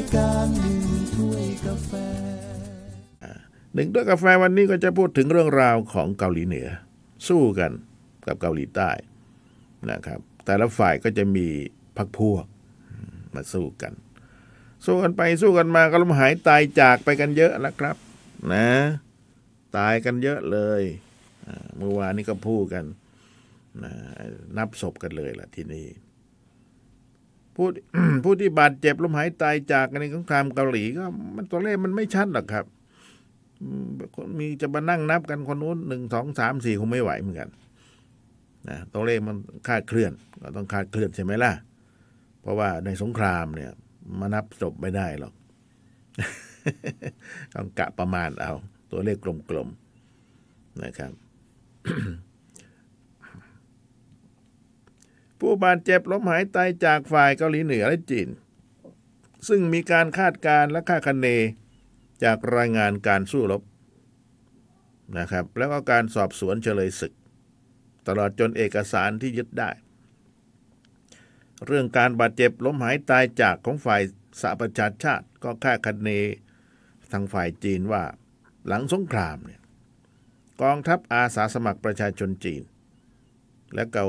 ยการหนึ่งถ้วยกาแฟหนึ่งด้วยกาแฟวันนี้ก็จะพูดถึงเรื่องราวของเกาหลีเหนือ สู้กันกับเกาหลีใต้นะครับ แต่ละฝ่ายก็จะมีพักพวกมาสู้กัน สู้กันไปสู้กันมาก็ล้มหายตายจากไปกันเยอะแล้วครับ นะ ตายกันเยอะเลยเมื่อวานนี้ก็พูดกันนะนับศพกันเลยล่ะที่นี่ ผู้ผู้ที่บาดเจ็บล้มหายตายจากในสงครามเกาหลีก็ มันตัวเลขมันไม่ชัดหรอกครับมีจะมานั่งนับกันคนนู้นหนึ่งสองสามสี่คงไม่ไหวเหมือนกันนะตัวเลขมันคาดเคลื่อนก็ต้องคาดเคลื่อนใช่ไหมล่ะ เพราะว่าในสงครามเนี่ย มานับจบไม่ได้หรอกต้องกะประมาณเอา ตัวเลขกลมๆนะครับ ผู้บาดเจ็บล้มหายตายจากฝ่ายเกาหลีเหนือและจีน ซึ่งมีการคาดการณ์และคาดคะเน จากรายงานการสู้รบนะครับ แล้วก็การสอบสวนเฉลยศึก ตลอดจนเอกสารที่ยึดได้ เรื่องการบาดเจ็บล้มหายตายจากของฝ่ายสหประชาชาติ ก็คาดคะเนทางฝ่ายจีนว่าหลังสงครามเนี่ยกองทัพอาสาสมัครประชาชนจีน และเกา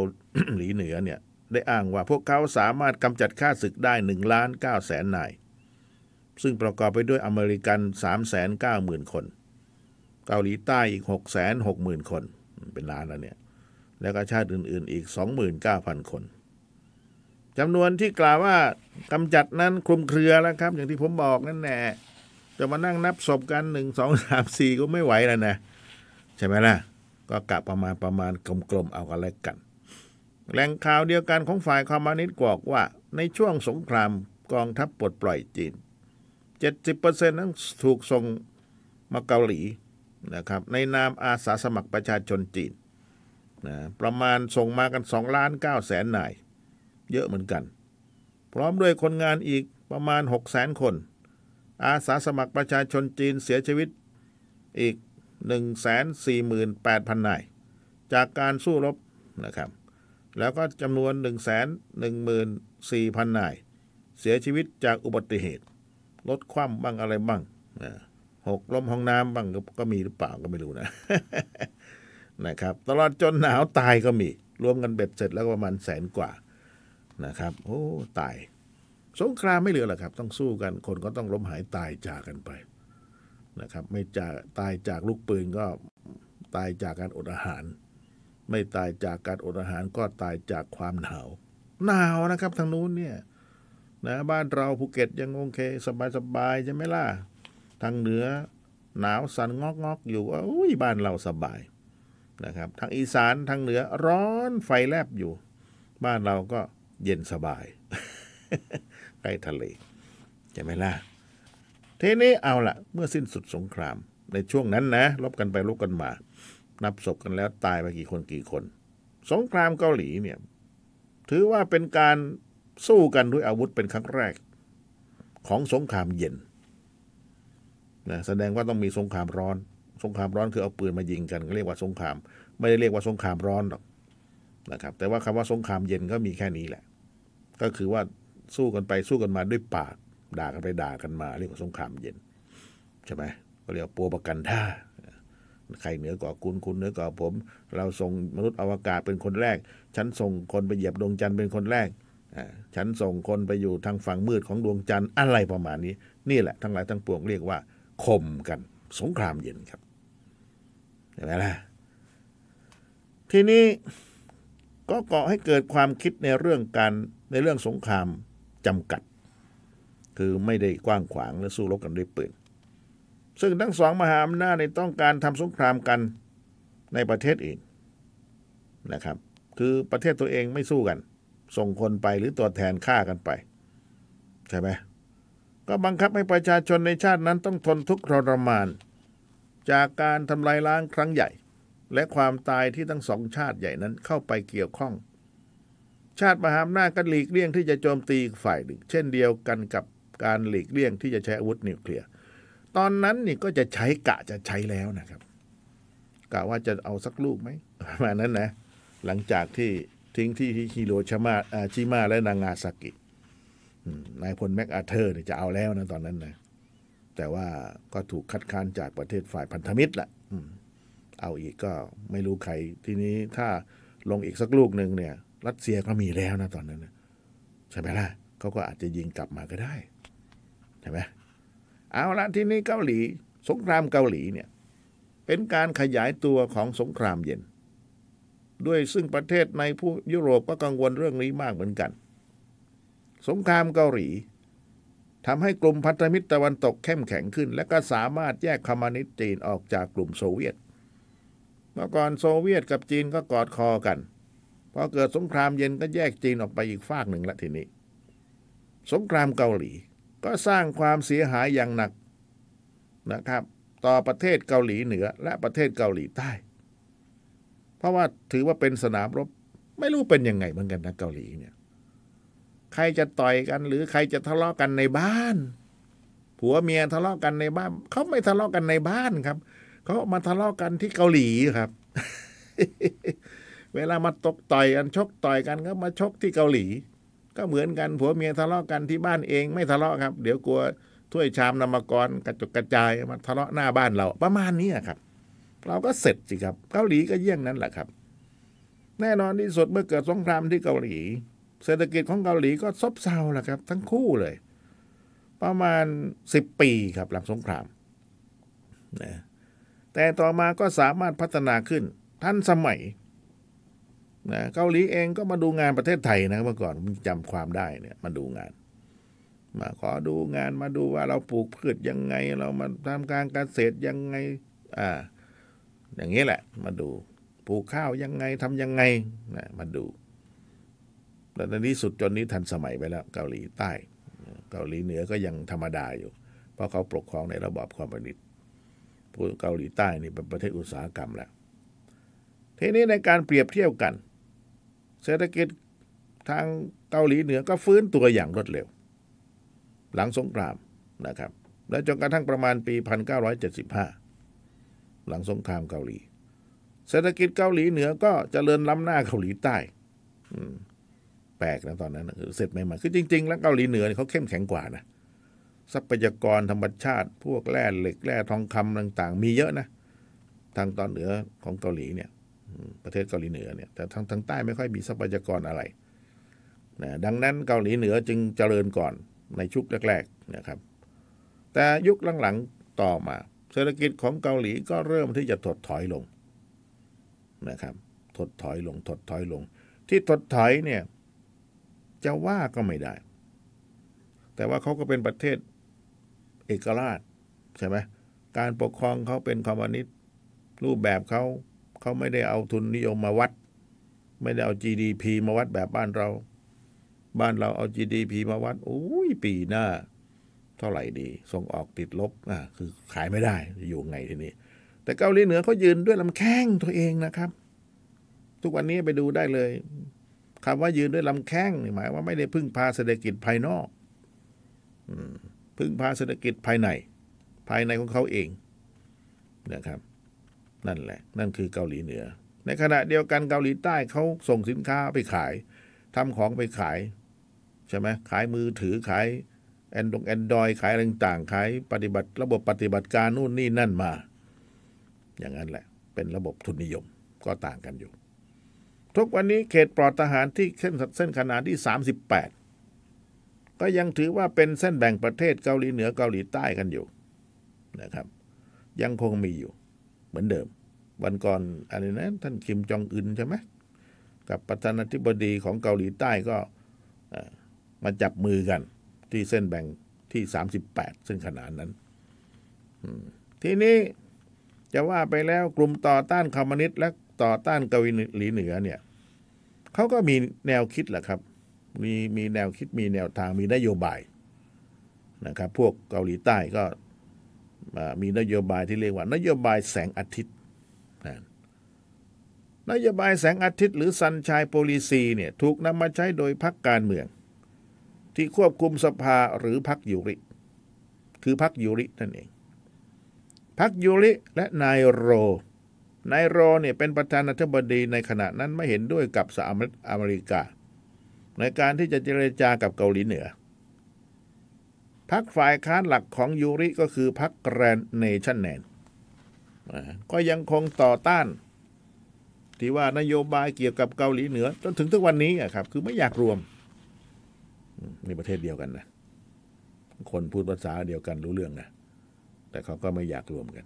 หลีเหนือเนี่ยได้อ้างว่าพวกเขาสามารถกำจัดค่าศึกได้1ล้าน9แสนนาย ซึ่งประกอบไปด้วยอเมริกัน 390,000 คน เกาหลีใต้อีก 660,000 คน เป็นล้านแล้วเนี่ย แล้วก็ชาติอื่นๆอีก 29,000 คนจำนวนที่กล่าวว่ากำจัดนั้นคลุมเครือแล้วครับ อย่างที่ผมบอกนั่นแหละจะมานั่งนับศพกันหนึ่งสองสามสี่ก็ไม่ไหวแล้วนะ ใช่ไหมล่ะ ก็กะประมาณประมาณกลมๆเอากันแล้วกัน แหล่งข่าวเดียวกันของฝ่ายคอมมิวนิสต์บอกว่า ในช่วงสงครามกองทัพปลดปล่อยจีน 70%นั้นถูกส่งมาเกาหลีนะครับในนามอาสาสมัครประชาชนจีนนะประมาณส่งมากัน2ล้าน9แสนนาย เยอะเหมือนกัน พร้อมด้วยคนงานอีกประมาณ6แสนคน อาสาสมัครประชาชนจีนเสียชีวิตอีก 148,000 นาย จากการสู้รบนะครับ แล้วก็จำนวน 114,000 นาย เสียชีวิตจากอุบัติเหตุรถคว่ำบ้างอะไรบ้างหกล้มห้องน้ำบ้างก็มีหรือเปล่าก็ไม่รู้นะนะครับ ตลอดจนหนาวตายก็มี รวมกันเบ็ดเสร็จแล้วประมาณแสนกว่านะครับ โอ้ ตาย สงครามไม่เหลือหรอกครับ ต้องสู้กัน คนก็ต้องล้มหายตายจากกันไป นะครับ ไม่จากตายจากลูกปืนก็ตายจากการอดอาหาร ไม่ตายจากการอดอาหารก็ตายจากความหนาวหนาวนะครับทางนู้นเนี่ยนะบ้านเราภูเก็ตยังโอเค สบายๆใช่ไหมล่ะ ทางเหนือหนาวสันงอกงอกอยู่อุ้ยบ้านเราสบายนะครับ ทางอีสานทางเหนือร้อนไฟแลบอยู่ บ้านเราก็เย็นสบายใกล้ทะเลใช่ไหมล่ะ ทีนี้เอาละเมื่อสิ้นสุดสงคราม ในช่วงนั้นนะลบกันไปลบกันมา นับศพกันแล้วตายไปกี่คนกี่คน สงครามเกาหลีเนี่ย ถือว่าเป็นการสู้กันด้วยอาวุธเป็นครั้งแรก ของสงครามเย็นนะแสดงว่าต้องมีสงครามร้อน สงครามร้อนคือเอาปืนมายิงกันก็เรียกว่าสงคราม ไม่ได้เรียกว่าสงครามร้อนหรอกนะครับ แต่ว่าคำว่าสงครามเย็นก็มีแค่นี้แหละ ก็คือว่าสู้กันไปสู้กันมาด้วยปาก ด่ากันไปด่ากันมา เรียกว่าสงครามเย็นใช่ไหมก็เรียกว่าปัวประกันท่าใครเหนือกว่าคุณคุณเหนือกว่าผม เราส่งมนุษย์อวกาศเป็นคนแรก ฉันส่งคนไปเหยียบดวงจันทร์เป็นคนแรกฉันส่งคนไปอยู่ทางฝั่งมืดของดวงจันทร์อะไรประมาณนี้ นี่แหละทั้งหลายทั้งปวงเรียกว่าข่มกัน สงครามเย็นครับเห็นไหมล่ะทีนี้ก็ก่อให้เกิดความคิดในเรื่องการในเรื่องสงครามจำกัด คือไม่ได้กว้างขวางและสู้รบกันด้วยปืน ซึ่งทั้งสองมหาอำนาจในต้องการทำสงครามกันในประเทศอื่นนะครับ คือประเทศตัวเองไม่สู้กัน ส่งคนไปหรือตัวแทนฆ่ากันไป ใช่ไหมก็บังคับให้ประชาชนในชาตินั้นต้องทนทุกข์ทรมาน จากการทำลายล้างครั้งใหญ่ และความตายที่ทั้งสองชาติใหญ่นั้นเข้าไปเกี่ยวข้อง ชาติมหาอำนาจก็หลีกเลี่ยงที่จะโจมตีฝ่ายหนึ่ง เช่นเดียวกันกับ การหลีกเลี่ยงที่จะใช้อาวุธนิวเคลียร์ตอนนั้นนี่ก็จะใช้กะจะใช้แล้วนะครับกะว่าจะเอาสักลูกไหมประมาณนั้นนะ หลังจากที่ทิ้งที่ฮิโรชิมาอ่าชิมาและนางาซากินายพลแม็กอาเธอร์เนี่ยจะเอาแล้วนะตอนนั้นนะแต่ว่าก็ถูกคัดค้านจากประเทศฝ่ายพันธมิตรละเอาอีกก็ไม่รู้ใคร ทีนี้ถ้าลงอีกสักลูกหนึ่งเนี่ย รัสเซียก็มีแล้วนะตอนนั้นนะใช่ไหมล่ะเขาก็อาจจะยิงกลับมาก็ได้ ใช่ไหมเอาละทีนี้เกาหลี สงครามเกาหลีเนี่ยเป็นการขยายตัวของสงครามเย็น ด้วยซึ่งประเทศในผู้ยุโรปก็กังวลเรื่องนี้มากเหมือนกัน สงครามเกาหลีทำให้กลุ่มพันธมิตรตะวันตกเข้มแข็งขึ้น และก็สามารถแยกคอมมิวนิสต์จีนออกจากกลุ่มโซเวียต เมื่อก่อนโซเวียตกับจีนก็กอดคอกันพอเกิดสงครามเย็นก็แยกจีนออกไปอีกฝากหนึ่งละทีนี้ สงครามเกาหลี ก็สร้างความเสียหายอย่างหนักนะครับ ต่อประเทศเกาหลีเหนือและประเทศเกาหลีใต้ เพราะว่าถือว่าเป็นสนามรบ ไม่รู้เป็นยังไงเหมือนกันนะเกาหลีเนี่ยใครจะต่อยกันหรือใครจะทะเลาะกันในบ้าน ผัวเมียทะเลาะกันในบ้านเขาไม่ทะเลาะกันในบ้านครับเขามาทะเลาะกันที่เกาหลีครับ เวลามาตกต่อยกันชกต่อยกันก็มาชกที่เกาหลี ก็เหมือนกันผัวเมียทะเลาะกันที่บ้านเองไม่ทะเลาะครับ เดี๋ยวกลัวถ้วยชามนำมากรกระจกกระจายมาทะเลาะหน้าบ้านเราประมาณนี้ครับ เราก็เสร็จสิครับ เกาหลีก็เยี่ยงนั้นแหละครับ แน่นอนที่สุดเมื่อเกิดสงครามที่เกาหลี เศรษฐกิจของเกาหลีก็ซบเซาแหละครับ ทั้งคู่เลย ประมาณสิบปีครับหลังสงครามนะแต่ต่อมาก็สามารถพัฒนาขึ้นทันสมัย นะเกาหลีเองก็มาดูงานประเทศไทยนะเมื่อก่อนผมจำความได้เนี่ยมาดูงาน มาขอดูงานมาดูว่าเราปลูกพืชยังไง เรามาทำการเกษตรยังไง อ่า อย่างนี้แหละ มาดูปลูกข้าวยังไงทำยังไงนะมาดูแต่ในที่สุดจนนี้ทันสมัยไปแล้ว เกาหลีใต้ เกาหลีเหนือก็ยังธรรมดาอยู่ เพราะเขาปกครองในระบอบคอมมิวนิสต์เกาหลีใต้นี่เป็นประเทศอุตสาหกรรมแล้วทีนี้ในการเปรียบเทียบกัน เศรษฐกิจทางเกาหลีเหนือก็ฟื้นตัวอย่างรวดเร็ว หลังสงครามนะครับ และจนกระทั่งประมาณปี 1975 หลังสงครามเกาหลี เศรษฐกิจเกาหลีเหนือก็เจริญล้ำหน้าเกาหลีใต้แปลกนะตอนนั้นเสร็จใหม่ๆคือจริง ๆ แล้วเกาหลีเหนือเขาเข้มแข็งกว่านะทรัพยากรธรรมชาติ พวกแร่เหล็กแร่ทองคำต่าง ๆ มีเยอะนะ ทางตอนเหนือของเกาหลีเนี่ย ประเทศเกาหลีเหนือเนี่ยแต่ทางทางใต้ไม่ค่อยมีทรัพยากรอะไรนะดังนั้นเกาหลีเหนือจึงเจริญก่อนในชุกแรกๆนะครับ แต่ยุคหลังๆต่อมา เศรษฐกิจของเกาหลีก็เริ่มที่จะถดถอยลงนะครับ ถดถอยลง ถดถอยลง ที่ถดถอยเนี่ยจะว่าก็ไม่ได้ แต่ว่าเขาก็เป็นประเทศเอกราชใช่ไหมการปกครองเขาเป็นคอมมิวนิสต์รูปแบบเขา เขาไม่ได้เอาทุนนิยมมาวัด ไม่ได้เอา GDP มาวัดแบบบ้านเรา บ้านเราเอา GDP มาวัดโอ้ยปีหน้า เท่าไหร่ดี ส่งออกติดลบอะคือขายไม่ได้อยู่ไงทีนี้ แต่เกาหลีเหนือเขายืนด้วยลำแข้งตัวเองนะครับ ทุกวันนี้ไปดูได้เลยคำว่ายืนด้วยลำแข้งหมายว่าไม่ได้พึ่งพาเศรษฐกิจภายนอกอพึ่งพาเศรษฐกิจภายใน ภายในของเขาเองนะครับ นั่นแหละ นั่นคือเกาหลีเหนือ ในขณะเดียวกันเกาหลีใต้เขาส่งสินค้าไปขายทำของไปขาย ใช่ไหมขายมือถือขายแอนดงแอนดรอยขายอะไรต่างๆขายปฏิบัติ ระบบปฏิบัติการนู่นนี่นั่นมา อย่างนั้นแหละ เป็นระบบทุนนิยมก็ต่างกันอยู่ ทุกวันนี้เขตปลอดทหารที่เส้นเส้นขนาดที่ 38 ก็ยังถือว่าเป็นเส้นแบ่งประเทศเกาหลีเหนือเกาหลีใต้กันอยู่นะครับ ยังคงมีอยู่ เหมือนเดิม วันก่อนอะไรนะท่านคิมจองอึนใช่ไหมกับประธานาธิบดีของเกาหลีใต้ก็มาจับมือกัน ที่เส้นแบ่งที่38เส้นขนานนั้นทีนี้จะว่าไปแล้วกลุ่มต่อต้านคอมมิวนิสต์และต่อต้านเกาหลีเหนือเนี่ยเขาก็มีแนวคิดแหละครับ มีมีแนวคิดมีแนวทางมีนโยบายนะครับ พวกเกาหลีใต้ก็ มีนโยบายที่เรียกว่า นโยบายแสงอาทิตย์นะนโยบายแสงอาทิตย์หรือ Sunshine Policy เนี่ยถูกนำมาใช้โดยพรรคการเมือง ที่ควบคุมสภาหรือพรรคยูริ คือพรรคยูรินั่นเองพรรคยูริและนายโร นายโรเนี่ยเป็นประธานาธิบดีในขณะนั้นไม่เห็นด้วยกับสหรัฐอเมริกา ในการที่จะเจรจากับเกาหลีเหนือ พักฝ่ายค้านหลักของยูริก็คือพักแกรนเนชั่นแนนก็ยังคงต่อต้าน ที่ว่านโยบายเกี่ยวกับเกาหลีเหนือ จนถึงทุกวันนี้ครับ คือไม่อยากรวมอืมนี่ประเทศเดียวกันนะ คนพูดภาษาเดียวกันรู้เรื่องนะ แต่เขาก็ไม่อยากรวมกัน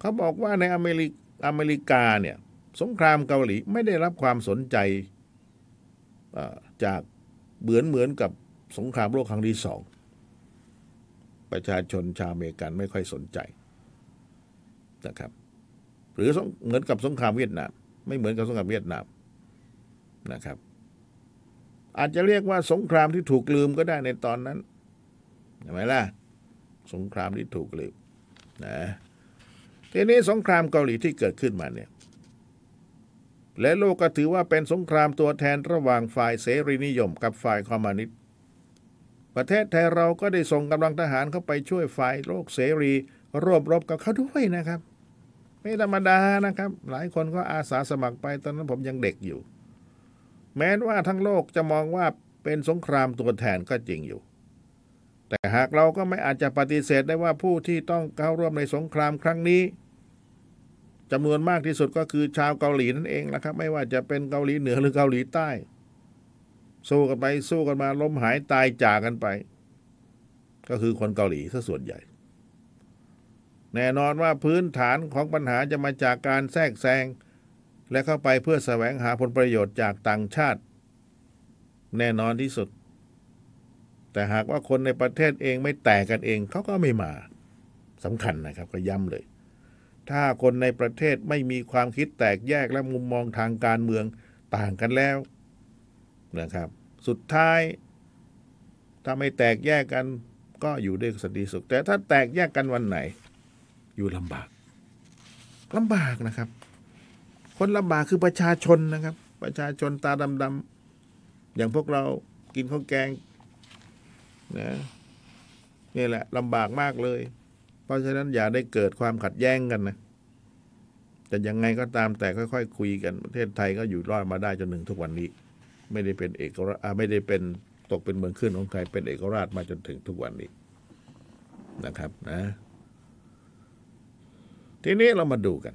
เขาบอกว่าในอเมริกอเมริกาเนี่ย สงครามเกาหลีไม่ได้รับความสนใจจากเหมือนเหมือนกับสงครามโลกครั้งที่สอง ประชาชนชาวอเมริกันไม่ค่อยสนใจนะครับ หรือเหมือนกับสงครามเวียดนาม ไม่เหมือนกับสงครามเวียดนามนะครับ อาจจะเรียกว่าสงครามที่ถูกลืมก็ได้ในตอนนั้นเห็นไหมล่ะ สงครามที่ถูกลืมนะทีนี้สงครามเกาหลีที่เกิดขึ้นมาเนี่ยและโลกก็ถือว่าเป็นสงครามตัวแทนระหว่างฝ่ายเสรีนิยมกับฝ่ายคอมมิวนิสต์ ประเทศไทยเราก็ได้ส่งกำลังทหารเข้าไปช่วยฝ่ายโลกเสรีรวบรบกับเขาด้วยนะครับ ไม่ธรรมดานะครับ หลายคนก็อาสาสมัครไปตอนนั้นผมยังเด็กอยู่ แม้ว่าทั้งโลกจะมองว่าเป็นสงครามตัวแทนก็จริงอยู่ แต่หากเราก็ไม่อาจจะปฏิเสธได้ว่าผู้ที่ต้องเข้าร่วมในสงครามครั้งนี้จำนวนมากที่สุดก็คือชาวเกาหลีนั่นเองนะครับ ไม่ว่าจะเป็นเกาหลีเหนือหรือเกาหลีใต้ สู้กันไปสู้กันมาล้มหายตายจากกันไป ก็คือคนเกาหลีซะส่วนใหญ่ แน่นอนว่าพื้นฐานของปัญหาจะมาจากการแทรกแซง และเข้าไปเพื่อแสวงหาผลประโยชน์จากต่างชาติ แน่นอนที่สุด แต่หากว่าคนในประเทศเองไม่แตกกันเองเขาก็ไม่มาสำคัญนะครับก็ย้ำเลย ถ้าคนในประเทศไม่มีความคิดแตกแยกและมุมมองทางการเมืองต่างกันแล้ว นะครับ สุดท้าย ถ้าไม่แตกแยกกัน ก็อยู่ด้วยสันติสุข แต่ถ้าแตกแยกกันวันไหน อยู่ลำบากลำบากนะครับ คนลำบากคือประชาชนนะครับ ประชาชนตาดำๆอย่างพวกเรากินข้าวแกงนะนี่แหละลำบากมากเลย เพราะฉะนั้นอย่าได้เกิดความขัดแย้งกันนะแต่ยังไงก็ตามแต่ค่อย ๆ คุยกันประเทศไทยก็อยู่รอดมาได้จนถึงทุกวันนี้ ไม่ได้เป็นเอกราชอ่าไม่ได้เป็นตกเป็นเมืองขึ้นของใครเป็นเอกราชมาจนถึงทุกวันนี้นะครับนะ ทีนี้เรามาดูกัน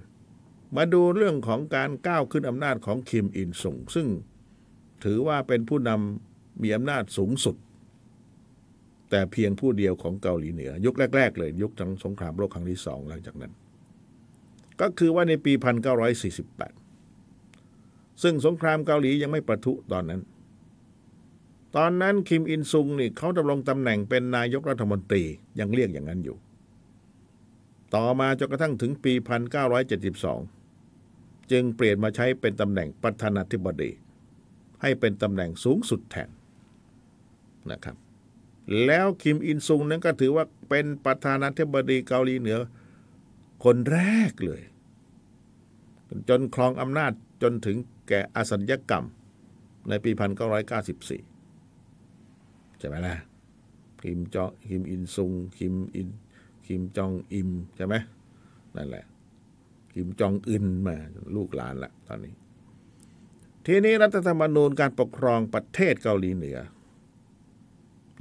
มาดูเรื่องของการก้าวขึ้นอำนาจของคิมอินซุงซึ่งถือว่าเป็นผู้นำมีอำนาจสูงสุด แต่เพียงผู้เดียวของเกาหลีเหนือ ยุคแรก ๆ เลยยุคทั้งสงครามโลกครั้งที่สองหลังจากนั้น ก็คือว่าในปี 1948 ซึ่งสงครามเกาหลียังไม่ประทุตอนนั้น ตอนนั้นคิมอินซุงนี่เขาดำรงตำแหน่งเป็นนายกรัฐมนตรียังเรียกอย่างนั้นอยู่ ต่อมาจนกระทั่งถึงปี 1972 จึงเปลี่ยนมาใช้เป็นตำแหน่งประธานาธิบดี ให้เป็นตำแหน่งสูงสุดแทนนะครับ แล้วคิมอินซุงนั้นก็ถือว่าเป็นประธานาธิบดีเกาหลีเหนือ คนแรกเลย จนครองอำนาจจนถึง แก่อสัญญกรรม ในปี 1994 ใช่ไหมล่ะคิมจองคิมอินซุงคิมอินคิมจองอิมใช่ไหมนั่นแหละ คิมจองอึนมาลูกหลานละตอนนี้ ทีนี้รัฐธรรมนูญการปกครองประเทศเกาหลีเหนือ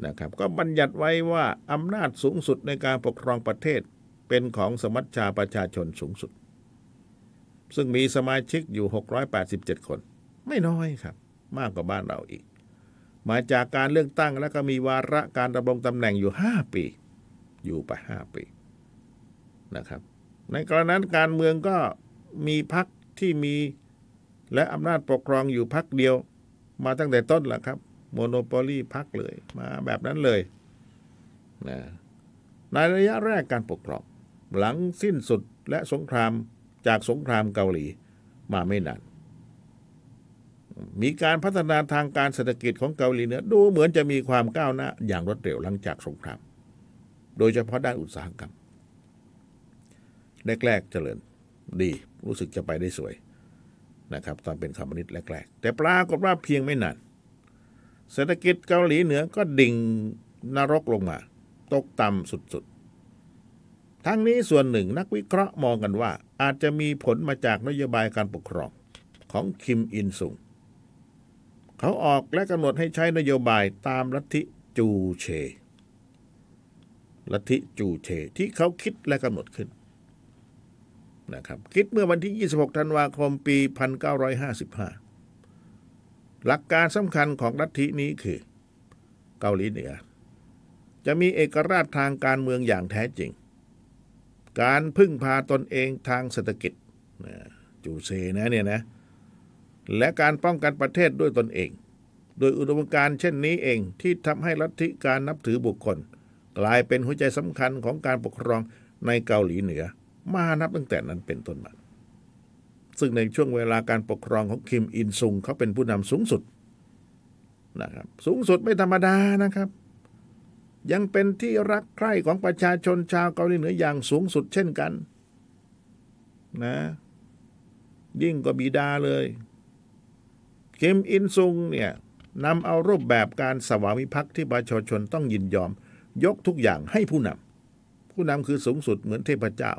นะครับ ก็บัญญัติไว้ว่าอำนาจสูงสุดในการปกครองประเทศเป็นของสมัชชาประชาชนสูงสุด ซึ่งมีสมาชิกอยู่ 687 คน ไม่น้อยครับ มากกว่าบ้านเราอีก มาจากการเลือกตั้งแล้วก็มีวาระการดำรงตำแหน่งอยู่ 5 ปี อยู่ไป 5 ปีนะครับ ในกรณีนั้นการเมืองก็มีพักที่มีและอำนาจปกครองอยู่พักเดียว มาตั้งแต่ต้นแหละครับ โมโนโปลีพักเลย มาแบบนั้นเลยนะในระยะแรกการปกครอง หลังสิ้นสุดและสงคราม จากสงครามเกาหลีมาไม่นาน มีการพัฒนาทางการเศรษฐกิจของเกาหลีเหนือดูเหมือนจะมีความก้าวหน้าอย่างรวดเร็วหลังจากสงคราม โดยเฉพาะด้านอุตสาหกรรมแรกๆเจริญดีรู้สึกจะไปได้สวยนะครับ ตอนเป็นคอมมิวนิสต์แรกๆ แต่ปรากฏว่าเพียงไม่นานเศรษฐกิจเกาหลีเหนือก็ดิ่งนรกลงมา ตกต่ำสุดๆ ทั้งนี้ส่วนหนึ่งนักวิเคราะห์มองกันว่า อาจจะมีผลมาจากนโยบายการปกครองของคิมอินซุง เขาออกและกำหนดให้ใช้นโยบายตามลัทธิจูเช ลัทธิจูเช ที่เขาคิดและกำหนดขึ้นนะครับคิดเมื่อวันที่ 26 ธันวาคม ปี 1955 หลักการสำคัญของลัทธินี้คือ เกาหลีเหนือ จะมีเอกราชทางการเมืองอย่างแท้จริง การพึ่งพาตนเองทางเศรษฐกิจจูเซนะเนี่ยนะและการป้องกันประเทศด้วยตนเอง โดยอุดมการณ์เช่นนี้เองที่ทำให้ลัทธิการนับถือบุคคล กลายเป็นหัวใจสำคัญของการปกครองในเกาหลีเหนือ มานับตั้งแต่นั้นเป็นต้นมาซึ่งในช่วงเวลาการปกครองของคิมอินซุงเขาเป็นผู้นำสูงสุดนะครับสูงสุดไม่ธรรมดานะครับ ยังเป็นที่รักใคร่ของประชาชนชาวเกาหลีเหนืออย่างสูงสุดเช่นกัน นะ ยิ่งกว่าบิดาเลยคิมอินซุงเนี่ยนำเอารูปแบบการสวามิภักดิ์ที่ประชาชนต้องยินยอม ยกทุกอย่างให้ผู้นำผู้นำคือสูงสุดเหมือนเทพเจ้า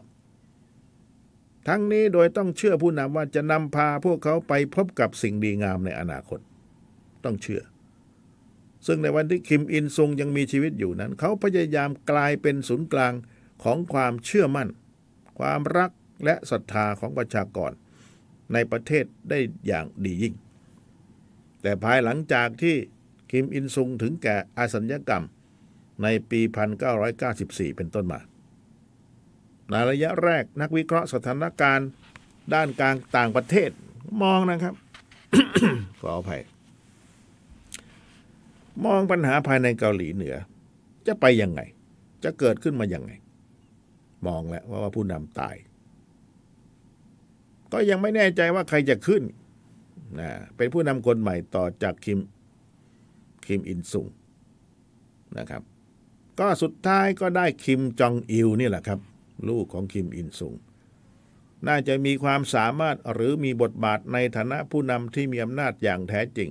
ทั้งนี้โดยต้องเชื่อผู้นำว่าจะนำพาพวกเขาไปพบกับสิ่งดีงามในอนาคต ต้องเชื่อ ซึ่งในวันที่คิมอินซุงยังมีชีวิตอยู่นั้น เขาพยายามกลายเป็นศูนย์กลางของความเชื่อมั่น ความรักและศรัทธาของประชากร ในประเทศได้อย่างดียิ่ง แต่ภายหลังจากที่คิมอินซุงถึงแก่อาสัญญกรรมในปี 1994 เป็นต้นมา ในระยะแรกนักวิเคราะห์สถานการณ์ ด้านกางต่างประเทศมองนะครับ ขออภัย มองปัญหาภายในเกาหลีเหนือ จะไปยังไง จะเกิดขึ้นมายังไง มองแล้วว่าผู้นำตาย ก็ยังไม่แน่ใจว่าใครจะขึ้นนะเป็นผู้นำคนใหม่ต่อจากคิมคิมอินซุงนะครับ ก็สุดท้ายก็ได้คิมจองอิลนี่แหละครับ ลูกของคิมอินซุงน่าจะมีความสามารถหรือมีบทบาทในฐานะผู้นำที่มีอำนาจอย่างแท้จริง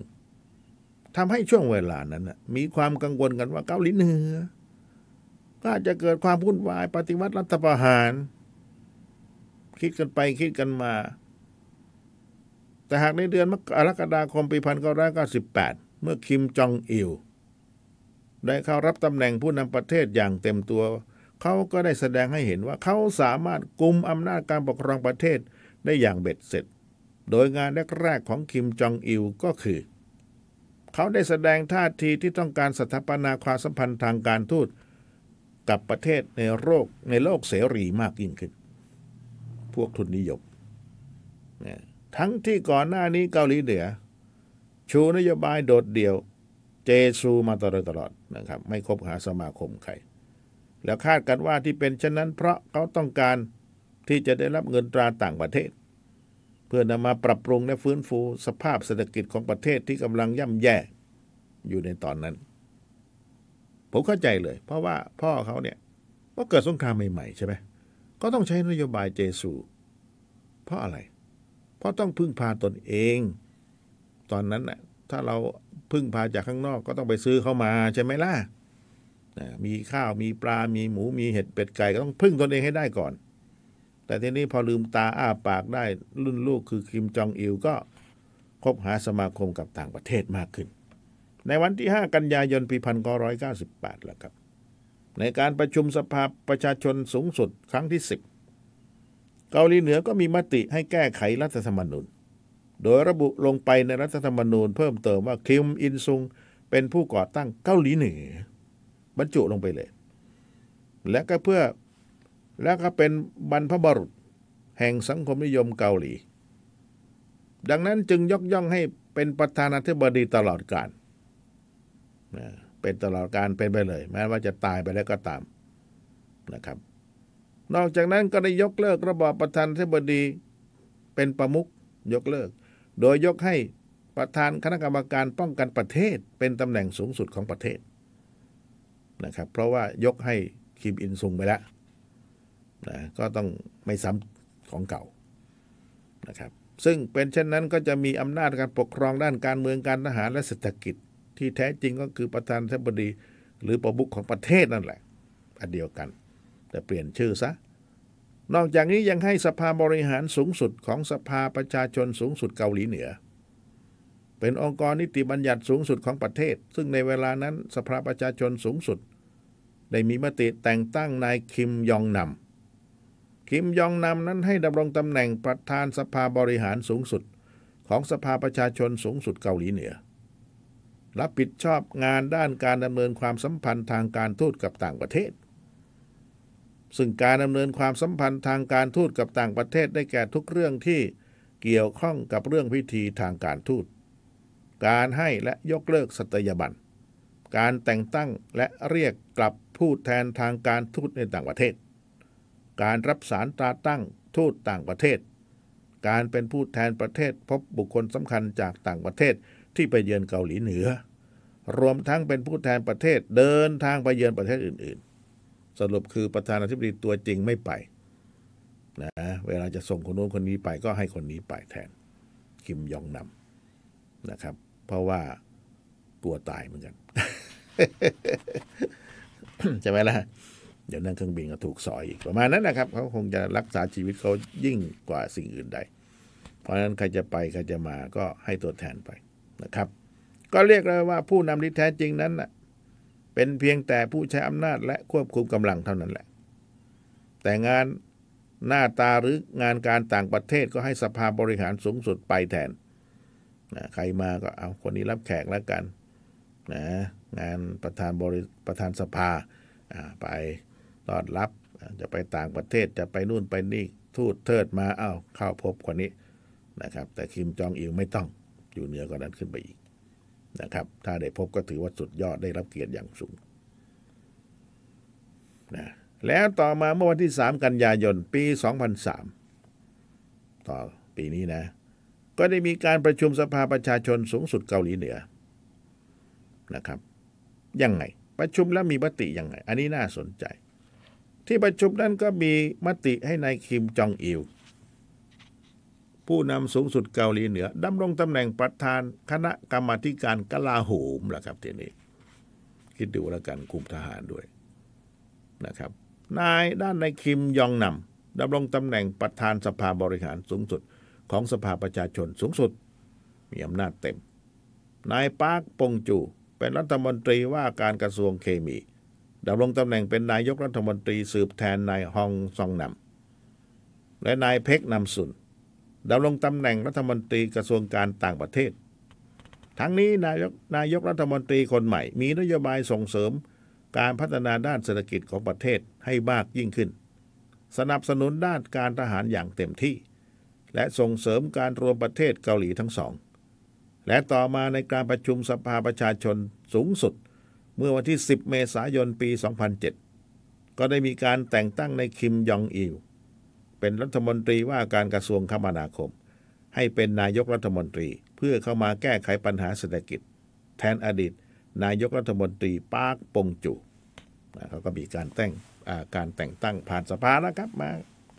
ทำให้ช่วงเวลานั้นมีความกังวลกันว่าเกาหลีเหนือก็อาจจะเกิดความวุ่นวายปฏิวัติรัฐประหาร คิดกันไปคิดกันมา แต่หากในเดือนมกรกฎาคมปี1998เมื่อคิมจองอิลได้เข้ารับตำแหน่งผู้นำประเทศอย่างเต็มตัว เขาก็ได้แสดงให้เห็นว่าเขาสามารถกุมอำนาจการปกครองประเทศได้อย่างเบ็ดเสร็จ โดยงานแรกๆของคิมจองอิลก็คือ เขาได้แสดงท่าทีที่ต้องการสถาปนาความสัมพันธ์ทางการทูตกับประเทศในโลกในโลกเสรีมากยิ่งขึ้น พวกทุนนิยมเนี่ยทั้งที่ก่อนหน้านี้เกาหลีเหนือ ชูนโยบายโดดเดี่ยว เจซูมาตลอดตลอดนะครับ ไม่คบหาสมาคมใคร แล้วคาดกันว่าที่เป็นเช่นนั้นเพราะเขาต้องการที่จะได้รับเงินตราต่างประเทศ เพื่อนำมาปรับปรุงและฟื้นฟูสภาพเศรษฐกิจของประเทศที่กำลังย่ำแย่อยู่ในตอนนั้น ผมเข้าใจเลย เพราะว่าพ่อเขาเนี่ยก็เกิดสงครามใหม่ๆใช่ไหมก็ต้องใช้นโยบายเจซูเพราะอะไร เพราะต้องพึ่งพาตนเอง ตอนนั้นน่ะถ้าเราพึ่งพาจากข้างนอกก็ต้องไปซื้อเข้ามาใช่ไหมล่ะมีข้าวมีปลา มีหมูมีเห็ดเป็ดไก่ก็ต้องพึ่งตนเองให้ได้ก่อน แต่ทีนี้พอลืมตาอ้าปากได้ รุ่นลูกคือคิมจองอิลก็คบหาสมาคมกับต่างประเทศมากขึ้น ในวันที่ 5 กันยายนปี 1998แล้วครับ ในการประชุมสภาประชาชนสูงสุดครั้งที่ 10 เกาหลีเหนือก็มีมติให้แก้ไขรัฐธรรมนูญ โดยระบุลงไปในรัฐธรรมนูญเพิ่มเติมว่าคิมอินซุงเป็นผู้ก่อตั้งเกาหลีเหนือ บรรจุลงไปเลย และก็เพื่อ แล้วก็เป็นบรรพบุรุษ แห่งสังคมนิยมเกาหลี ดังนั้นจึงยกย่องให้เป็นประธานาธิบดีตลอดกาลเป็นตลอดการเป็นไปเลย แม้ว่าจะตายไปแล้วก็ตามนะครับ นอกจากนั้นก็ได้ยกเลิกระบอบประธานาธิบดีเป็นประมุขยกเลิก โดยยกให้ประธานคณะกรรมการป้องกันประเทศ เป็นตำแหน่งสูงสุดของประเทศนะครับ เพราะว่ายกให้คิมอินซุงไปแล้ว นะก็ต้องไม่ซ้ำของเก่านะครับ ซึ่งเป็นเช่นนั้นก็จะมีอำนาจการปกครองด้านการเมืองการทหารและเศรษฐกิจ ที่แท้จริงก็คือประธานธิบดี หรือประมุขของประเทศนั่นแหละ อันเดียวกัน แต่เปลี่ยนชื่อซะนอกจากนี้ยังให้สภาบริหารสูงสุดของสภาประชาชนสูงสุดเกาหลีเหนือ เป็นองค์กรนิติบัญญัติสูงสุดของประเทศ ซึ่งในเวลานั้นสภาประชาชนสูงสุด ได้มีมติแต่งตั้งนายคิมยองนำ คิมยองนำนั้นให้ดำรงตำแหน่งประธานสภาบริหารสูงสุด ของสภาประชาชนสูงสุดเกาหลีเหนือ รับผิดชอบงานด้านการดำเนินความสัมพันธ์ทางการทูตกับต่างประเทศ ซึ่งการดำเนินความสัมพันธ์ทางการทูตกับต่างประเทศได้แก่ทุกเรื่องที่เกี่ยวข้องกับเรื่องพิธีทางการทูต การให้และยกเลิกสัตยาบัน การแต่งตั้งและเรียกกลับผู้แทนทางการทูตในต่างประเทศ การรับสารตราตั้งทูตต่างประเทศ การเป็นผู้แทนประเทศพบบุคคลสำคัญจากต่างประเทศที่ไปเยือนเกาหลีเหนือ รวมทั้งเป็นผู้แทนประเทศเดินทางไปเยือนประเทศอื่น ๆ สรุปคือประธานาธิบดีตัวจริงไม่ไปนะเวลาจะส่งคนโน้นคนนี้ไปก็ให้คนนี้ไปแทน คิมยองนำนะครับ เพราะว่ากลัวตายเหมือนกันใช่ไหมล่ะ เดี๋ยวนั่งเครื่องบินก็ถูกสอยอีกประมาณนั้นนะครับเขาคงจะรักษาชีวิตเขายิ่งกว่าสิ่งอื่นใด เพราะฉะนั้นใครจะไปใครจะมาก็ให้ตัวแทนไปนะครับ ก็เรียกเลยว่าผู้นำที่แท้จริงนั้นนะเป็นเพียงแต่ผู้ใช้อำนาจและควบคุมกำลังเท่านั้นแหละ แต่งานหน้าตาหรืองานการต่างประเทศก็ให้สภาบริหารสูงสุดไปแทนนะใครมาก็เอาคนนี้รับแขกแล้วกันนะงานประธานบริประธานสภาไป ต้อนรับ จะไปต่างประเทศจะไปนู่นไปนี่ทูตเทิดมาเอ้าเข้าพบคนนี้นะครับ แต่คิมจองอิลไม่ต้องอยู่เหนือกว่านั้นขึ้นไปอีกนะครับ ถ้าได้พบก็ถือว่าสุดยอดได้รับเกียรติอย่างสูงนะแล้วต่อมาเมื่อวันที่ 3 กันยายน ปี 2003 ต่อปีนี้นะ ก็ได้มีการประชุมสภาประชาชนสูงสุดเกาหลีเหนือนะครับ ยังไง ประชุมแล้วมีมติยังไง อันนี้น่าสนใจ ที่ประชุมนั้นก็มีมติให้นายคิมจองอิล ผู้นำสูงสุดเกาหลีเหนือดำรงตำแหน่งประธานคณะกรรมาการกลาโหมล่ะครับทีนี้ คิดดูแล้วกันคุมทหารด้วยนะครับ นายด้านนายคิมยองนำดำรงตำแหน่งประธานสภาบริหารสูงสุดของสภาประชาชนสูงสุด มีอำนาจเต็ม นายปาร์คปงจู เป็นรัฐมนตรีว่าการกระทรวงเคมี ดำรงตำแหน่งเป็นนายกรัฐมนตรีสืบแทนนายฮองซองนำและนายเพ็กนำสุนดำรงตำแหน่งรัฐมนตรีกระทรวงการต่างประเทศ ทั้งนี้นายกนายกรัฐมนตรีคนใหม่ มีนโยบายส่งเสริมการพัฒนาด้านเศรษฐกิจของประเทศให้มากยิ่งขึ้น สนับสนุนด้านการทหารอย่างเต็มที่ และส่งเสริมการรวมประเทศเกาหลีทั้งสอง และต่อมาในการประชุมสภาประชาชนสูงสุด เมื่อวันที่ 10 เมษายนปี 2007 ก็ได้มีการแต่งตั้งในคิมยองอิลเป็นรัฐมนตรีว่าการกระทรวงคมนาคม ให้เป็นนายกรัฐมนตรีเพื่อเข้ามาแก้ไขปัญหาเศรษฐกิจ แทนอดีต นายกรัฐมนตรีปาร์คปงจูเขาก็มีการแต่งการแต่งตั้งผ่านสภาแล้วครับ มา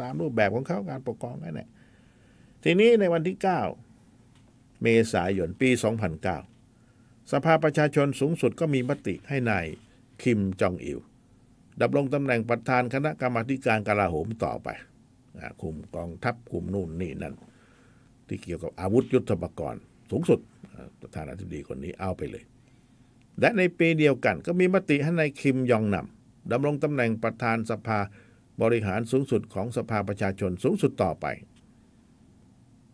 ตามรูปแบบของเขาการปกครองนั่นแหละทีนี้ในวันที่ 9 เมษายนปี 2009 สภาประชาชนสูงสุดก็มีมติให้นายคิมจองอิลดำรงตำแหน่งประธานคณะกรรมาการกลาโหมต่อไปคุมกองทัพคุมนู่นนี่นั่น ที่เกี่ยวกับอาวุธยุทโธปกรณ์ สูงสุดประธานาธิบดีคนนี้เอาไปเลย และในปีเดียวกันก็มีมติให้นายคิมยองนำดำรงตำแหน่งประธานสภาบริหารสูงสุดของสภาประชาชนสูงสุดต่อไป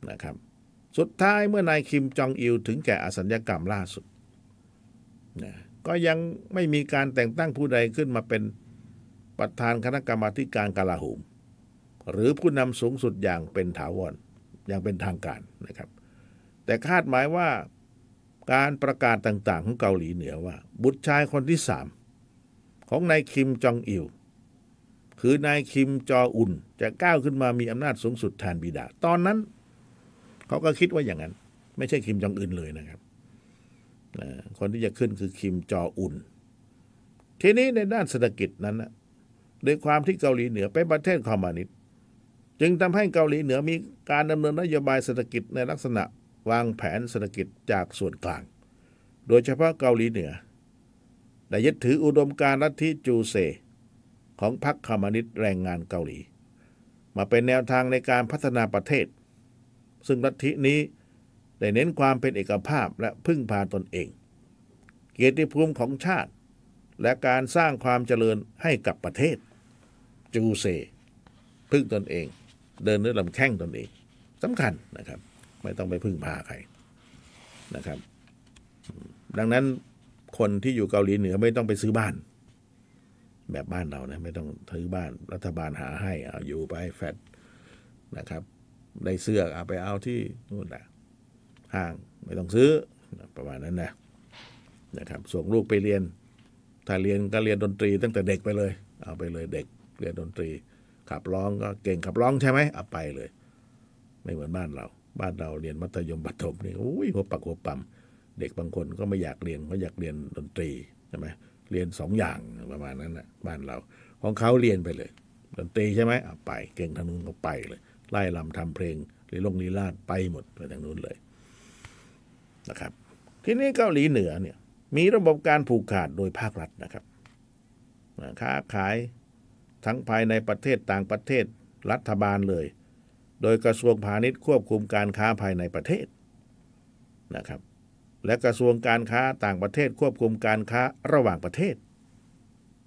นะครับ สุดท้ายเมื่อนายคิมจองอิลถึงแก่อสัญญกรรมล่าสุด นะก็ยังไม่มีการแต่งตั้งผู้ใดขึ้นมาเป็นประธานคณะกรรมาธิการกลาโหมหรือผู้นำสูงสุดอย่างเป็นถาวรอย่างเป็นทางการนะครับ แต่คาดหมายว่าการประกาศต่างๆ ของเกาหลีเหนือว่า บุตรชายคนที่สามของนายคิมจองอิลคือนายคิมจออุนจะก้าวขึ้นมามีอำนาจสูงสุดแทนบิดา ตอนนั้น เขาก็คิดว่าอย่างนั้น ไม่ใช่คิมจองอึนเลยนะครับ คนที่จะขึ้นคือคิมจออุนทีนี้ในด้านเศรษฐกิจนั้นนะด้วยความที่เกาหลีเหนือเป็นประเทศคอมมิวนิสต์จึงทำให้เกาหลีเหนือมีการดำเนินนโยบายเศรษฐกิจในลักษณะวางแผนเศรษฐกิจจากส่วนกลาง โดยเฉพาะเกาหลีเหนือได้ยึดถืออุดมการณ์ลัทธิจูเซ ของพรรคคอมมิวนิสต์แรงงานเกาหลี มาเป็นแนวทางในการพัฒนาประเทศ ซึ่งลัทธินี้ ได้เน้นความเป็นเอกภาพและพึ่งพาตนเอง เกียรติภูมิของชาติ และการสร้างความเจริญให้กับประเทศ จูเซ พึ่งตนเอง เดินด้วยลำแข้งตนเองสำคัญนะครับ ไม่ต้องไปพึ่งพาใครนะครับ ดังนั้นคนที่อยู่เกาหลีเหนือไม่ต้องไปซื้อบ้าน แบบบ้านเรานะไม่ต้องซื้อบ้าน รัฐบาลหาให้เอาอยู่ไปแฟดนะครับ ได้เสื้อเอาไปเอาที่นู่นแหละ ห้างไม่ต้องซื้อประมาณนั้นนะนะครับส่งลูกไปเรียน ถ้าเรียนก็เรียนดนตรีตั้งแต่เด็กไปเลย เอาไปเลยเด็กเรียนดนตรี ขับร้องก็เก่งขับร้องใช่ไหมเอาไปเลย ไม่เหมือนบ้านเรา บ้านเราเรียนมัธยมประถมนี่อุ้ยหัวปักหัวปั๊มเด็กบางคนก็ไม่อยากเรียนเขาอยากเรียนดนตรีใช่ไหมเรียนสองอย่างประมาณนั้นนะบ้านเรา ของเขาเรียนไปเลย ดนตรีใช่ไหมเอาไป เก่งทางนู้นก็ไปเลย ไล่ลำทำเพลงหรือลงลีลาดไปหมดไปทางนู้นเลย นะครับ ทีนี้เกาหลีเหนือเนี่ยมีระบบการผูกขาดโดยภาครัฐนะครับค้าขายทั้งภายในประเทศต่างประเทศรัฐบาลเลย โดยกระทรวงพาณิชย์ควบคุมการค้าภายในประเทศนะครับ และกระทรวงการค้าต่างประเทศควบคุมการค้าระหว่างประเทศ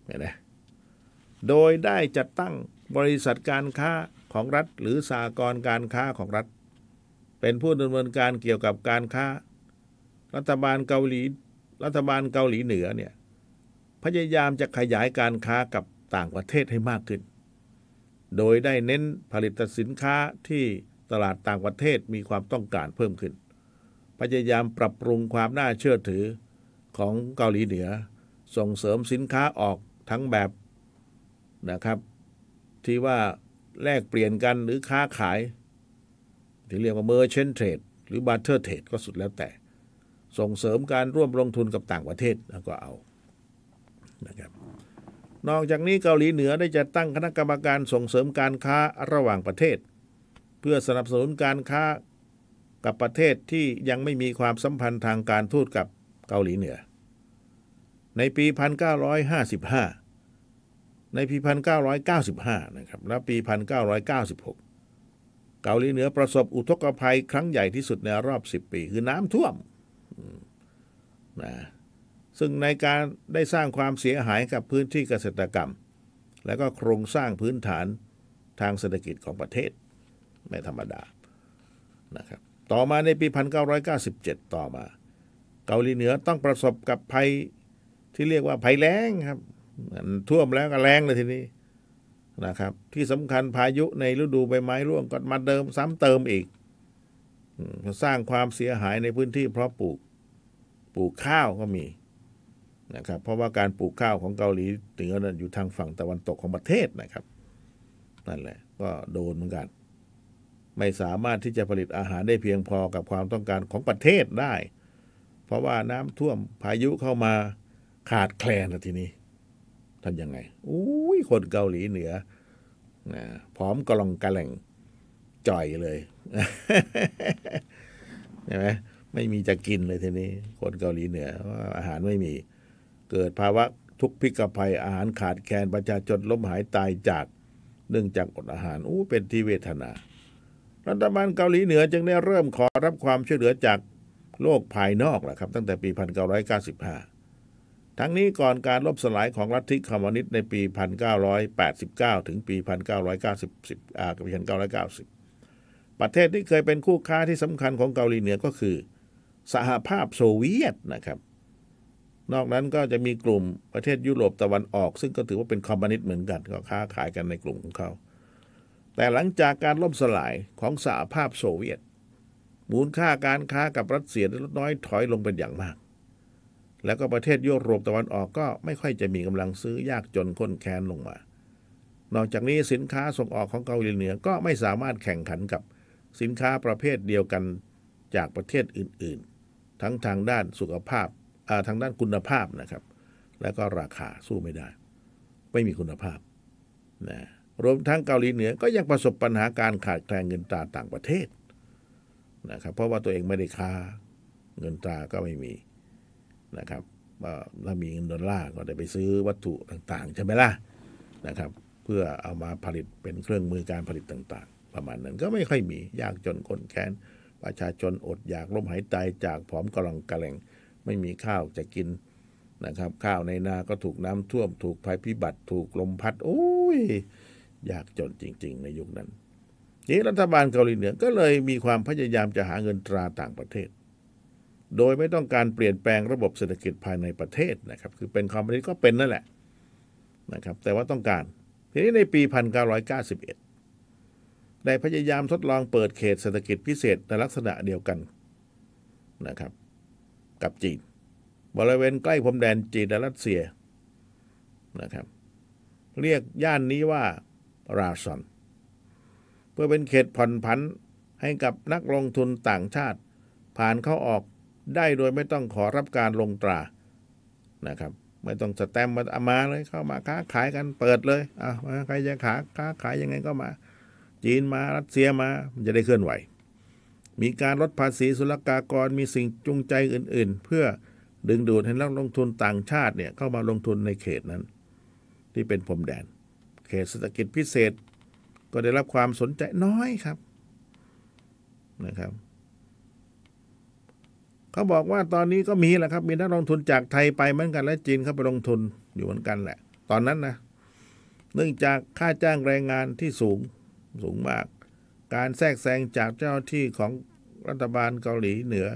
เห็นไหมโดยได้จัดตั้งบริษัทการค้าของรัฐ หรือสากลการค้าของรัฐ เป็นผู้ดำเนินการเกี่ยวกับการค้า รัฐบาลเกาหลี รัฐบาลเกาหลีเหนือเนี่ยพยายามจะขยายการค้ากับต่างประเทศให้มากขึ้น โดยได้เน้นผลิตสินค้าที่ตลาดต่างประเทศมีความต้องการเพิ่มขึ้น พยายามปรับปรุงความน่าเชื่อถือของเกาหลีเหนือ ส่งเสริมสินค้าออกทั้งแบบนะครับ ที่ว่าแลกเปลี่ยนกันหรือค้าขาย ที่เรียกว่า merchant trade หรือ barter trade ก็สุดแล้วแต่ ส่งเสริมการร่วมลงทุนกับต่างประเทศแล้วก็เอานะครับนอกจากนี้เกาหลีเหนือได้จะตั้งคณะกรรมการส่งเสริมการค้าระหว่างประเทศ เพื่อสนับสนุนการค้ากับประเทศที่ยังไม่มีความสัมพันธ์ทางการทูตกับเกาหลีเหนือ ในปี 1955 ในปี 1995 นะครับและปี 1996 เกาหลีเหนือประสบอุทกภัยครั้งใหญ่ที่สุดในรอบ 10 ปี คือน้ำท่วม นะซึ่งในการได้สร้างความเสียหายกับพื้นที่เกษตรกรรม และก็โครงสร้างพื้นฐานทางเศรษฐกิจของประเทศ ไม่ธรรมดานะครับต่อมาในปี 1997 ต่อมา เกาหลีเหนือต้องประสบกับภัยที่เรียกว่าภัยแล้งครับท่วมแล้วก็แรงเลยทีนี้นะครับ ที่สำคัญพายุในฤดูใบไม้ร่วงก็มาเดิมซ้ำเติมอีก สร้างความเสียหายในพื้นที่เพราะปลูกปลูกข้าวก็มีนะครับ เพราะว่าการปลูกข้าวของเกาหลีเหนือนั้นอยู่ทางฝั่งตะวันตกของประเทศนะครับนั่นแหละ ก็โดนเหมือนกัน ไม่สามารถที่จะผลิตอาหารได้เพียงพอกับความต้องการของประเทศได้ เพราะว่าน้ำท่วมพายุเข้ามาขาดแคลนทีนี้ทำยังไงอุ้ยคนเกาหลีเหนือนะพร้อมกลองกระแหล่งจ่อยเลย ใช่ไหมไม่มีจะกินเลยทีนี้ คนเกาหลีเหนือว่าอาหารไม่มี เกิดภาวะทุกพิกภัยอาหารขาดแคลนประชาชนล้มหายตายจากเนื่องจากอดอาหารอู้เป็นที่เวทนา รัฐบาลเกาหลีเหนือจึงได้เริ่มขอรับความช่วยเหลือจากโลกภายนอกแหละครับ ตั้งแต่ปี 1995 ทั้งนี้ก่อนการล่มสลายของลัฐทิคอมมิวนิสต์ในปี 1989 ถึงปี 1990 อ่าปี1990 ประเทศที่เคยเป็นคู่ค้าที่สำคัญของเกาหลีเหนือก็คือ สหภาพโซเวียตนะครับ นอกนั้นก็จะมีกลุ่มประเทศยุโรปตะวันออก ซึ่งก็ถือว่าเป็นคอมมิวนิสต์เหมือนกันก็ค้าขายกันในกลุ่มของเขา แต่หลังจากการล่มสลายของสหภาพโซเวียต มูลค่าการค้ากับรัสเซียลดน้อยถอยลงเป็นอย่างมาก แล้วก็ประเทศยุโรปตะวันออกก็ไม่ค่อยจะมีกำลังซื้อยากจนข้นแค้นลงมา นอกจากนี้สินค้าส่งออกของเกาหลีเหนือก็ไม่สามารถแข่งขันกับ สินค้าประเภทเดียวกันจากประเทศอื่น ๆ ทั้งทางด้านสุขภาพทางด้านคุณภาพนะครับ แล้วก็ราคาสู้ไม่ได้ ไม่มีคุณภาพนะรวมทั้งเกาหลีเหนือก็ยังประสบปัญหาการขาดแคลนเงินตราต่างประเทศนะครับเพราะว่าตัวเองไม่ได้ค้าเงินตราก็ไม่มีนะครับถ้ามีเงินดอลลาร์ก็ได้ไปซื้อวัตถุต่างๆ ใช่ไหมล่ะนะครับ เพื่อเอามาผลิตเป็นเครื่องมือการผลิตต่างๆ ประมาณนั้นก็ไม่ค่อยมียากจนคนแค้น ประชาชนอดอยากล้มหายตายจากผอมกำลังกระแหลงไม่มีข้าวจะกินนะครับ ข้าวในนาก็ถูกน้ำท่วม ถูกภัยพิบัติถูกลมพัดโอ้ยยากจนจริง ๆ ในยุคนั้นนี้รัฐบาลเกาหลีเหนือก็เลยมีความพยายามจะหาเงินตราต่างประเทศ โดยไม่ต้องการเปลี่ยนแปลงระบบเศรษฐกิจภายในประเทศนะครับ คือเป็นคอมมิวนิสต์ก็เป็นนั่นแหละนะครับ แต่ว่าต้องการ ทีนี้ในปี 1991 ได้พยายามทดลองเปิดเขตเศรษฐกิจพิเศษในลักษณะเดียวกันนะครับ กับจีน บริเวณใกล้พรมแดนจีนและรัสเซียนะครับ เรียกย่านนี้ว่าราซอนเพื่อเป็นเขตผ่อนผันให้กับนักลงทุนต่างชาติ ผ่านเข้าออกได้โดยไม่ต้องขอรับการลงตรานะครับ ไม่ต้องสแตมมาเอามาเลยเข้ามาค้าขายกันเปิดเลยอะใครจะขาค้าขายยังไงก็มา จีนมารัสเซียมามันจะได้เคลื่อนไหว มีการลดภาษีศุลกากรมีสิ่งจูงใจอื่น ๆ เพื่อดึงดูดให้นักลงทุนต่างชาติเนี่ยเข้ามาลงทุนในเขตนั้น ที่เป็นพรมแดน เขตเศรษฐกิจพิเศษก็ได้รับความสนใจน้อยครับนะครับเขาบอกว่าตอนนี้ก็มีแหละครับ มีนักลงทุนจากไทยไปเหมือนกันและจีนเข้าไปลงทุนอยู่เหมือนกันแหละ ตอนนั้นนะเนื่องจากค่าจ้างแรงงานที่สูง สูงมาก การแทรกแซงจากเจ้าหน้าที่ของรัฐบาลเกาหลีเหนือ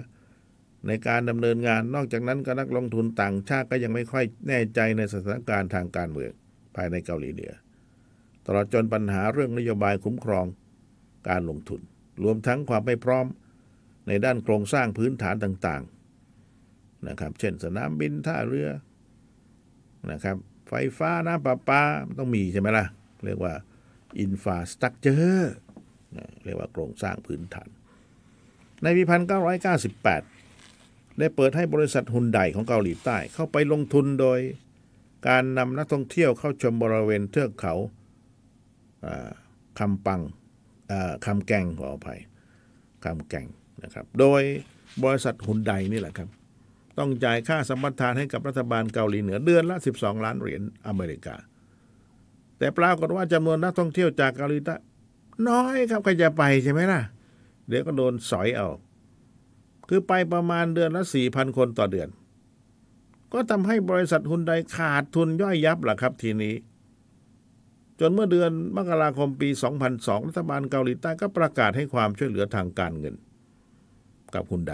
ในการดำเนินงานนอกจากนั้นก็นักลงทุนต่างชาติก็ยังไม่ค่อยแน่ใจในสถานการณ์ทางการเมืองภายในเกาหลีเหนือ ตลอดจนปัญหาเรื่องนโยบายคุ้มครองการลงทุน รวมทั้งความไม่พร้อมในด้านโครงสร้างพื้นฐานต่างๆนะครับ เช่นสนามบินท่าเรือนะครับ ไฟฟ้าน้ำประปาต้องมีใช่ไหมล่ะ เรียกว่า อินฟาสตรักเจอร์เรียกว่าโครงสร้างพื้นฐาน ในปี 1998 ได้เปิดให้บริษัทฮุนไดของเกาหลีใต้ เข้าไปลงทุนโดยการนำนักท่องเที่ยวเข้าชมบริเวณเทือกเขาคำปังคำแกงขออภัยคำแกงนะครับ โดยบริษัทฮุนไดนี่แหละครับ ต้องจ่ายค่าสัมปทานให้กับรัฐบาลเกาหลีเหนือเดือนละ 12 ล้านเหรียญอเมริกา แต่ปรากฏว่าจำนวนนักท่องเที่ยวจากเกาหลีใต้น้อยครับใครจะไปใช่ไหมล่ะ เดี๋ยวก็โดนสอยเอา คือไปประมาณเดือนละ4,000คนต่อเดือน ก็ทำให้บริษัทฮุนไดขาดทุนย่อยยับล่ะครับทีนี้ จนเมื่อเดือนมกราคมปี 2002 รัฐบาลเกาหลีใต้ก็ประกาศให้ความช่วยเหลือทางการเงิน กับฮุนได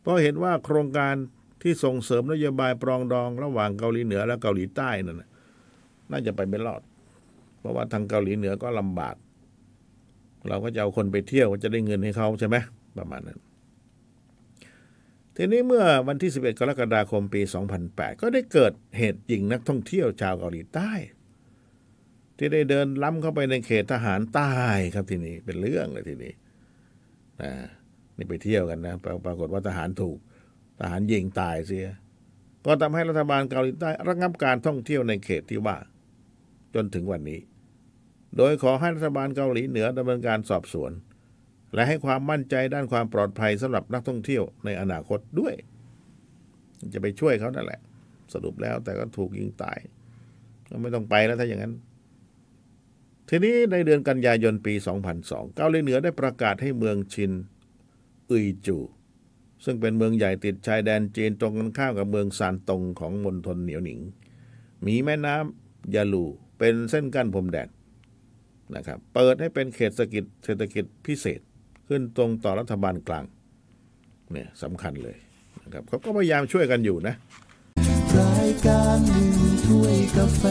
เพราะเห็นว่าโครงการที่ส่งเสริมนโยบายปรองดองระหว่างเกาหลีเหนือและเกาหลีใต้นั่นนะ น่าจะไปไม่รอด เพราะว่าทางเกาหลีเหนือก็ลำบาก เราก็จะเอาคนไปเที่ยวจะได้เงินให้เขาใช่ไหมประมาณนั้น ทีนี้เมื่อวันที่ 11 กรกฎาคมปี 2008 ก็ได้เกิดเหตุยิงนักท่องเที่ยวชาวเกาหลีใต้ ที่ได้เดินล้ำเข้าไปในเขตทหารใต้ครับทีนี้เป็นเรื่องเลยทีนี้นะนี่ไปเที่ยวกันนะปรปรากฏว่าทหารถูกทหารยิงตายเสีย ก็ทำให้รัฐบาลเกาหลีใต้ระงับการท่องเที่ยวในเขตที่ว่า จนถึงวันนี้ โดยขอให้รัฐบาลเกาหลีเหนือดำเนินการสอบสวน และให้ความมั่นใจด้านความปลอดภัยสำหรับนักท่องเที่ยวในอนาคตด้วย จะไปช่วยเขานั่นแหละ สรุปแล้วแต่ก็ถูกยิงตาย ก็ไม่ต้องไปแล้วถ้าอย่างนั้น ทีนี้ในเดือนกันยายนปี 2002 เกาหลีเหนือได้ประกาศให้เมืองชินอุยจูซึ่งเป็นเมืองใหญ่ติดชายแดนจีนตรงกันข้ามกับเมืองซานตงของมณฑลเหนียวหนิง มีแม่น้ำยาลู เป็นเส้นกั้นพรมแดนนะครับ เปิดให้เป็นเขตเศรษฐกิจเศรษฐกิจพิเศษขึ้นตรงต่อรัฐบาลกลางเนี่ยสำคัญเลยนะครับเขาก็พยายามช่วยกันอยู่นะรายการหนึ่งถ้วยกาแฟ